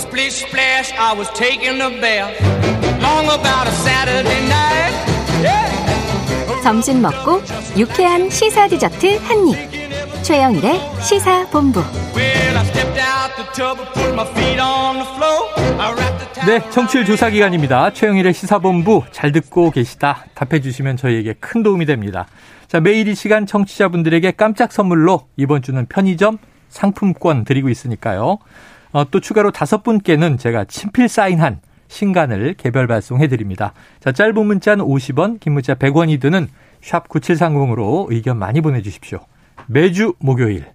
Splish splash, I was taking a bath. Long about a Saturday night. Yeah. 점심 먹고 유쾌한 시사 디저트 한 입. 최영일의 시사 본부. Well, I stepped out the tub and put my feet on the floor. I wrapped the towel 네, 청취율 조사 기간입니다. 최영일의 시사본부 잘 듣고 계시다. 답해 주시면 저희에게 큰 도움이 됩니다. 자, 매일 이 시간 청취자분들에게 깜짝 선물로 이번 주는 편의점 상품권 드리고 있으니까요. 어, 또 추가로 다섯 분께는 제가 친필 사인한 신간을 개별 발송해 드립니다. 자, 짧은 문자는 50원, 긴 문자 100원이 드는 샵 9730으로 의견 많이 보내 주십시오. 매주 목요일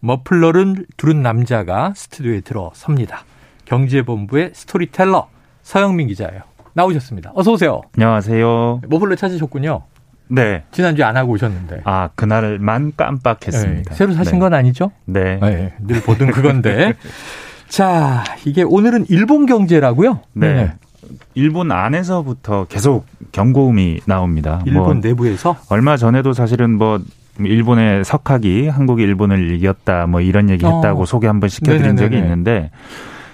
머플러를 두른 남자가 스튜디오에 들어섭니다. 경제본부의 스토리텔러 서영민 기자예요. 나오셨습니다. 어서 오세요. 안녕하세요. 머플러 찾으셨군요. 네. 지난주에 안 하고 오셨는데. 아, 그날만 깜빡했습니다. 네, 새로 사신 네. 건 아니죠? 네. 네, 늘 보던 그건데. 자, 이게 오늘은 일본 경제라고요? 네. 일본 안에서부터 계속 경고음이 나옵니다. 일본 뭐 내부에서 얼마 전에도 사실은 뭐 일본의 석학이 한국이 일본을 이겼다 뭐 이런 얘기 했다고 어. 소개 한번 시켜드린 적이 네네네네. 있는데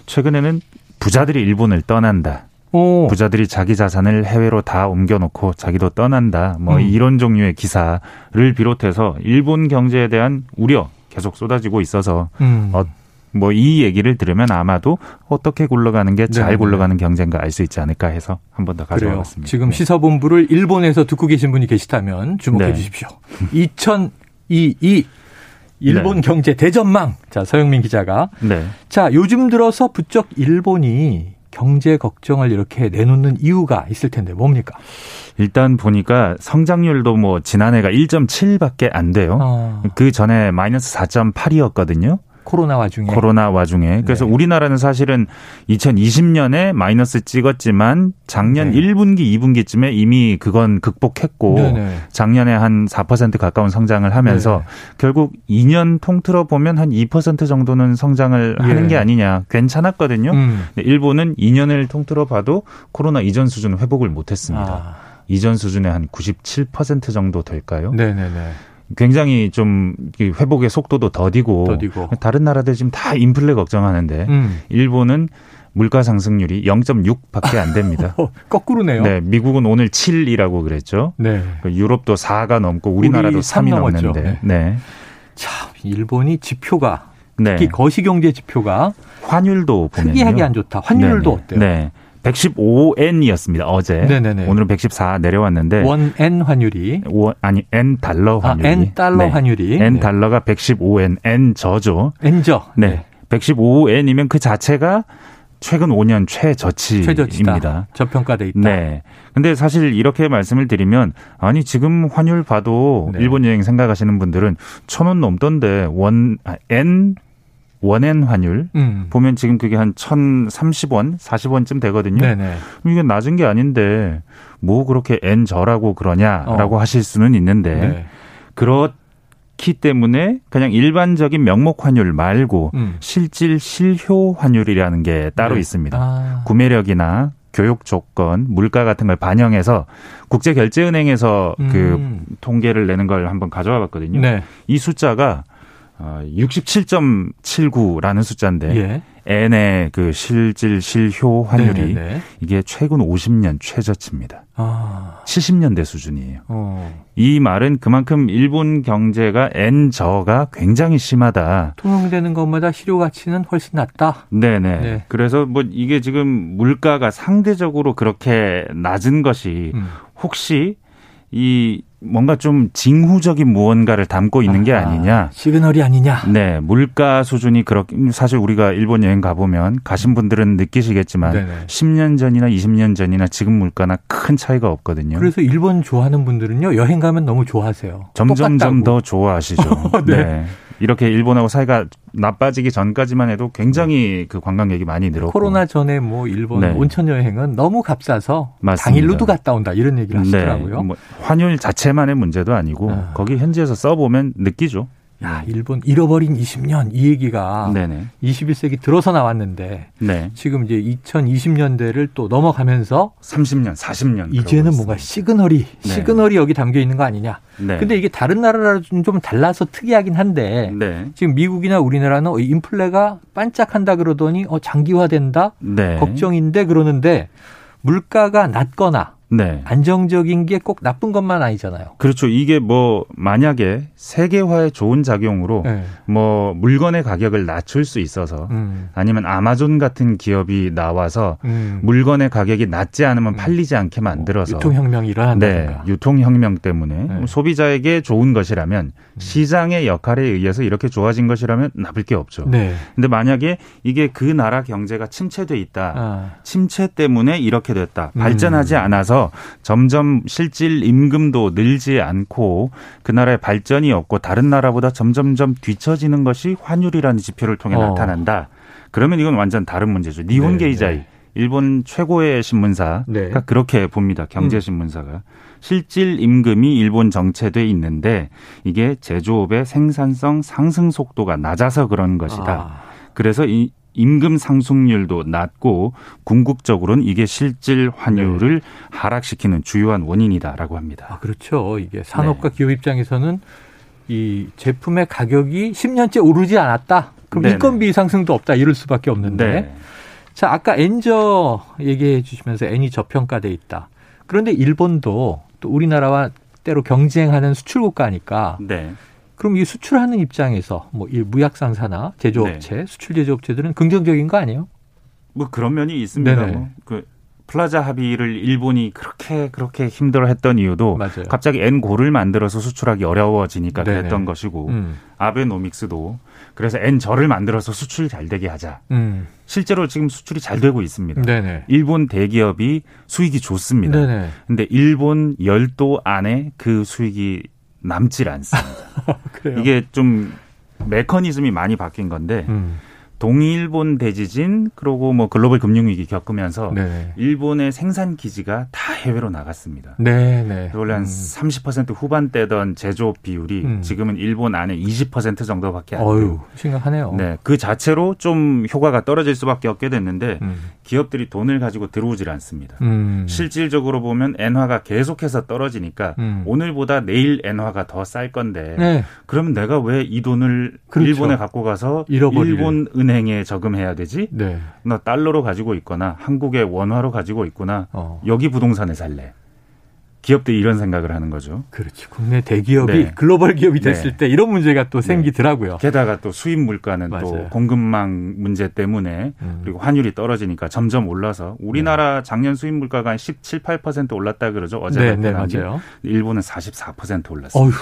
최근에는 부자들이 일본을 떠난다. 오, 부자들이 자기 자산을 해외로 다 옮겨놓고 자기도 떠난다. 뭐 음. 이런 종류의 기사를 비롯해서 일본 경제에 대한 우려 계속 쏟아지고 있어서 음. 어, 뭐이 얘기를 들으면 아마도 어떻게 굴러가는 게잘 네네네. 굴러가는 경제인가 알수 있지 않을까 해서 한 번더 그래요. 가져와봤습니다. 지금 네. 시사본부를 일본에서 듣고 계신 분이 계시다면 주목해 네. 주십시오. 2022 일본 네. 경제 대전망. 자, 서영민 기자가. 네. 자, 요즘 들어서 부쩍 일본이 경제 걱정을 이렇게 내놓는 이유가 있을 텐데 뭡니까? 일단 보니까 성장률도 뭐 지난해가 1.7밖에 안 돼요. 아, 그 전에 마이너스 4.8이었거든요. 코로나 와중에 코로나 와중에. 그래서 네. 우리나라는 사실은 2020년에 마이너스 찍었지만 작년 네. 1분기, 2분기쯤에 이미 그건 극복했고 네네. 작년에 한 4% 가까운 성장을 하면서 네. 결국 2년 통틀어 보면 한 2% 정도는 성장을 예. 하는 게 아니냐. 괜찮았거든요. 음. 일본은 2년을 통틀어 봐도 코로나 이전 수준 회복을 못 했습니다. 아, 이전 수준의 한 97% 정도 될까요? 네네네. 굉장히 좀 회복의 속도도 더디고, 더디고. 다른 나라들 지금 다 인플레 걱정하는데 음. 일본은 물가 상승률이 0.6밖에 안 됩니다. 어, 거꾸로네요. 네, 미국은 오늘 7이라고 그랬죠. 네. 그 유럽도 4가 넘고 우리나라도 우리 삼 3이 넘었죠. 넘는데. 네. 참 일본이 지표가 네. 특히 거시경제 지표가 환율도 보면요. 특이하게 안 좋다. 환율도 네네. 어때요? 네. 115엔이었습니다. 어제. 네네네. 오늘은 114 내려왔는데 원 엔 환율이 원 아니 N 달러 아, 환율이 N 달러 네. 환율이 N 네. 달러가 115N N 저죠. 엔저 네. 115N이면 그 자체가 최근 5년 최저치입니다. 최저치다. 저평가돼 있다. 네. 근데 사실 이렇게 말씀을 드리면 아니 지금 환율 봐도 네. 일본 여행 생각하시는 분들은 천 원 넘던데 원 아, 원엔 환율 음. 보면 지금 그게 한 1,030원, 40원쯤 되거든요. 네네. 이게 낮은 게 아닌데 뭐 그렇게 N 저라고 그러냐라고 어. 하실 수는 있는데 네. 그렇기 때문에 그냥 일반적인 명목 환율 말고 음. 실질 실효 환율이라는 게 따로 네. 있습니다. 아. 구매력이나 교육 조건, 물가 같은 걸 반영해서 국제결제은행에서 그 음. 통계를 내는 걸 한번 가져와 봤거든요. 네. 이 숫자가 67.79라는 숫자인데 예. N의 그 실질 실효 환율이 네네네. 이게 최근 50년 최저치입니다. 아. 70년대 수준이에요. 어. 이 말은 그만큼 일본 경제가 N 저가 굉장히 심하다. 통용되는 것마다 실효 가치는 훨씬 낮다. 네네. 네. 그래서 뭐 이게 지금 물가가 상대적으로 그렇게 낮은 것이 음. 혹시 이 뭔가 좀 징후적인 무언가를 담고 있는 게. 아니냐. 시그널이 아니냐. 네, 물가 수준이 그렇게 사실 우리가 일본 여행 가보면 가신 분들은 느끼시겠지만 네네. 10년 전이나 20년 전이나 지금 물가나 큰 차이가 없거든요. 그래서 일본 좋아하는 분들은요 여행 가면 너무 좋아하세요. 점점점 똑같다고. 더 좋아하시죠. 네. 네. 이렇게 일본하고 사이가 나빠지기 전까지만 해도 굉장히 그 관광객이 많이 늘었고 코로나 전에 뭐 일본 네. 온천 여행은 너무 값싸서 맞습니다. 당일로도 갔다 온다 이런 얘기를 하시더라고요. 뭐 환율 자체만의 문제도 아니고 아. 거기 현지에서 써 보면 느끼죠. 야, 일본 잃어버린 20년 이 얘기가 네네. 21세기 들어서 나왔는데 네. 지금 이제 2020년대를 또 넘어가면서 30년, 40년. 이제는 뭔가 있습니다. 시그널이 네. 시그널이 여기 담겨 있는 거 아니냐. 네. 근데 이게 다른 나라랑 좀 달라서 특이하긴 한데 네. 지금 미국이나 우리나라는 어, 인플레가 반짝한다 그러더니 어 장기화된다 네. 걱정인데 그러는데 물가가 낮거나 네. 안정적인 게 꼭 나쁜 것만 아니잖아요. 그렇죠. 이게 뭐 만약에 세계화의 좋은 작용으로 네. 뭐 물건의 가격을 낮출 수 있어서 음. 아니면 아마존 같은 기업이 나와서 음. 물건의 가격이 낮지 않으면 음. 팔리지 않게 만들어서 유통혁명이 네, 일어난다든가. 유통혁명 때문에 네. 소비자에게 좋은 것이라면 시장의 역할에 의해서 이렇게 좋아진 것이라면 나쁠 게 없죠. 네. 근데 만약에 이게 그 나라 경제가 침체돼 있다. 아. 침체 때문에 이렇게 됐다. 음. 발전하지 않아 서 점점 실질 임금도 늘지 않고 그 나라의 발전이 없고 다른 나라보다 점점점 뒤처지는 것이 환율이라는 지표를 통해 어. 나타난다. 그러면 이건 완전 다른 문제죠. 니혼 네, 게이자이 네. 일본 최고의 신문사가 네. 그렇게 봅니다. 경제 신문사가 실질 임금이 일본 정체돼 있는데 이게 제조업의 생산성 상승 속도가 낮아서 그런 것이다. 아. 그래서 이 임금 상승률도 낮고 궁극적으로는 이게 실질 환율을 하락시키는 주요한 원인이다라고 합니다. 아, 그렇죠. 이게 산업과 네. 기업 입장에서는 이 제품의 가격이 10년째 오르지 않았다. 그럼 네네. 인건비 상승도 없다. 이럴 수밖에 없는데. 네. 자, 아까 엔저 얘기해 주시면서 엔이 저평가돼 있다. 그런데 일본도 또 우리나라와 때로 경쟁하는 수출국가니까 네. 그럼 이 수출하는 입장에서 뭐 이 무약상사나 제조업체, 네. 수출 제조업체들은 긍정적인 거 아니에요? 뭐 그런 면이 있습니다. 네네. 뭐. 그 플라자 합의를 일본이 그렇게 그렇게 힘들어했던 이유도 맞아요. 갑자기 엔고를 만들어서 수출하기 어려워지니까 네네. 그랬던 것이고 음. 아베노믹스도 그래서 엔저를 만들어서 수출이 잘 되게 하자. 음. 실제로 지금 수출이 잘 되고 있습니다. 네네. 일본 대기업이 수익이 좋습니다. 네네. 근데 일본 열도 안에 그 수익이 남질 않습니다. 이게 좀 메커니즘이 많이 바뀐 건데 음. 동일본 대지진 그리고 뭐 글로벌 금융 위기 겪으면서 네네. 일본의 생산 기지가 다 해외로 나갔습니다. 네네. 원래 한 음. 30% 후반대던 제조업 비율이 음. 지금은 일본 안에 20% 정도밖에 안 돼요. 심각하네요. 네, 그 자체로 좀 효과가 떨어질 수밖에 없게 됐는데 음. 기업들이 돈을 가지고 들어오질 않습니다. 음. 실질적으로 보면 엔화가 계속해서 떨어지니까 음. 오늘보다 내일 엔화가 더 쌀 건데 네. 그러면 내가 왜 이 돈을 그렇죠. 일본에 갖고 가서 잃어버릴. 일본 은행 에 저금해야 되지? 네. 나 달러로 가지고 있거나 한국의 원화로 가지고 있거나 어. 여기 부동산에 살래. 기업들이 이런 생각을 하는 거죠. 그렇지. 국내 대기업이 네. 글로벌 기업이 됐을 네. 때 이런 문제가 또 네. 생기더라고요. 게다가 또 수입 물가는 또 맞아요. 공급망 문제 때문에 음. 그리고 환율이 떨어지니까 점점 올라서 우리나라 작년 수입 물가가 한 17, 18% 올랐다 그러죠. 어제 네, 네, 발표한. 맞아요. 일본은 44% 올랐어요. 어휴.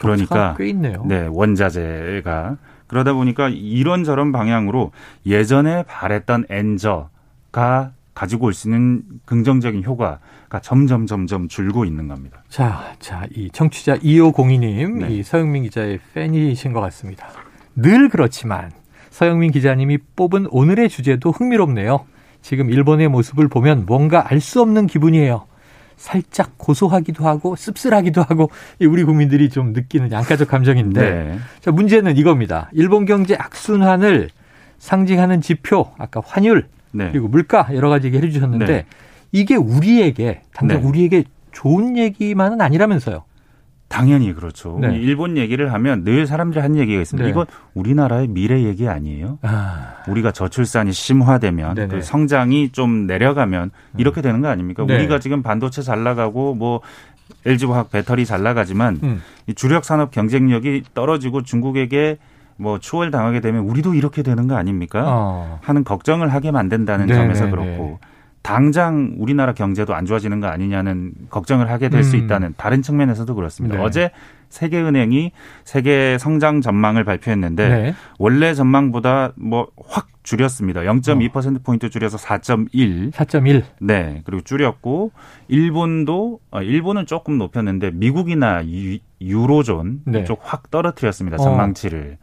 그러니까 격차가 꽤 있네요. 네, 원자재가 그러다 보니까 이런저런 방향으로 예전에 바랬던 엔저가 가지고 올 수 있는 긍정적인 효과가 점점 점점 줄고 있는 겁니다. 자, 자, 이 청취자 2502님, 네. 이 서영민 기자의 팬이신 것 같습니다. 늘 그렇지만 서영민 기자님이 뽑은 오늘의 주제도 흥미롭네요. 지금 일본의 모습을 보면 뭔가 알 수 없는 기분이에요. 살짝 고소하기도 하고 씁쓸하기도 하고 이 우리 국민들이 좀 느끼는 양가적 감정인데 네. 자, 문제는 이겁니다. 일본 경제 악순환을 상징하는 지표, 아까 환율, 네. 그리고 물가 여러 가지 얘기해 주셨는데 네. 이게 우리에게 당장 네. 우리에게 좋은 얘기만은 아니라면서요. 당연히 그렇죠. 네. 일본 얘기를 하면 늘 사람들이 하는 얘기가 있습니다. 네. 이건 우리나라의 미래 얘기 아니에요? 아, 우리가 저출산이 심화되면 네네. 그 성장이 좀 내려가면 이렇게 되는 거 아닙니까? 네. 우리가 지금 반도체 잘 나가고 뭐 LG화학 배터리 잘 나가지만 음. 이 주력 산업 경쟁력이 떨어지고 중국에게 뭐 추월 당하게 되면 우리도 이렇게 되는 거 아닙니까? 어. 하는 걱정을 하게 만든다는 네, 점에서 네, 그렇고 당장 우리나라 경제도 안 좋아지는 거 아니냐는 걱정을 하게 될수 음. 있다는 다른 측면에서도 그렇습니다. 네. 어제 세계은행이 세계 성장 전망을 발표했는데 네. 원래 전망보다 뭐 확 줄였습니다. 0.2% 포인트 줄여서 4.1. 4.1. 네. 그리고 줄였고 일본도 아, 일본은 조금 높였는데 미국이나 유, 유로존 네. 쪽확 떨어뜨렸습니다. 어. 전망치를.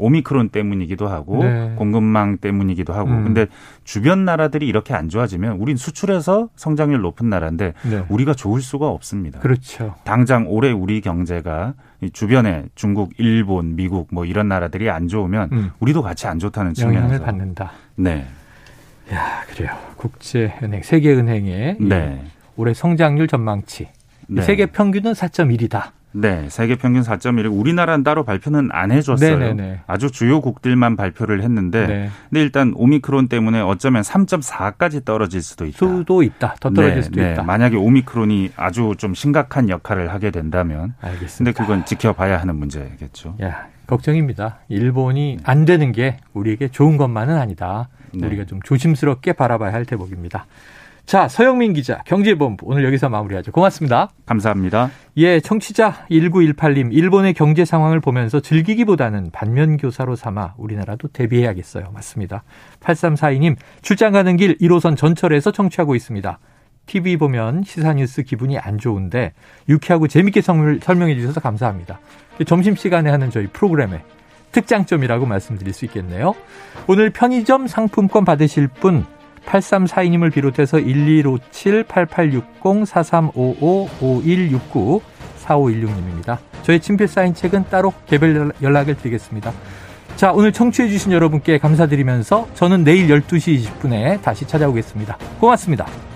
오미크론 때문이기도 하고 네. 공급망 때문이기도 하고 음. 근데 주변 나라들이 이렇게 안 좋아지면 우린 수출해서 성장률 높은 나라인데 네. 우리가 좋을 수가 없습니다. 그렇죠. 당장 올해 우리 경제가 이 주변에 중국, 일본, 미국 뭐 이런 나라들이 안 좋으면 음. 우리도 같이 안 좋다는 영향을 측면에서 받는다. 네. 야, 그래요. 국제은행, 세계은행의 이 네. 올해 성장률 전망치. 이 네. 세계 평균은 4.1이다. 네, 세계 평균 4.1. 우리나라는 따로 발표는 안 해줬어요. 네네네. 아주 주요국들만 발표를 했는데, 네. 근데 일단 오미크론 때문에 어쩌면 3.4까지 떨어질 수도 있다. 수도 있다. 더 떨어질 네, 수도 네. 있다. 만약에 오미크론이 아주 좀 심각한 역할을 하게 된다면, 근데 알겠습니다. 그건 지켜봐야 하는 문제겠죠. 야, 걱정입니다. 일본이 안 되는 게 우리에게 좋은 것만은 아니다. 네. 우리가 좀 조심스럽게 바라봐야 할 대목입니다. 자, 서영민 기자, 경제본부 오늘 여기서 마무리하죠. 고맙습니다. 감사합니다. 예, 청취자 1918님, 일본의 경제 상황을 보면서 즐기기보다는 반면교사로 삼아 우리나라도 대비해야겠어요. 맞습니다. 8342님, 출장 가는 길 1호선 전철에서 청취하고 있습니다. TV 보면 시사뉴스 기분이 안 좋은데 유쾌하고 재밌게 설- 설명해 주셔서 감사합니다. 점심시간에 하는 저희 프로그램의 특장점이라고 말씀드릴 수 있겠네요. 오늘 편의점 상품권 받으실 분 8342님을 비롯해서 1157, 8860, 4355, 5169, 4516님입니다. 저희 친필 사인 책은 따로 개별 연락을 드리겠습니다. 자, 오늘 청취해주신 여러분께 감사드리면서 저는 내일 12시 20분에 다시 찾아오겠습니다. 고맙습니다.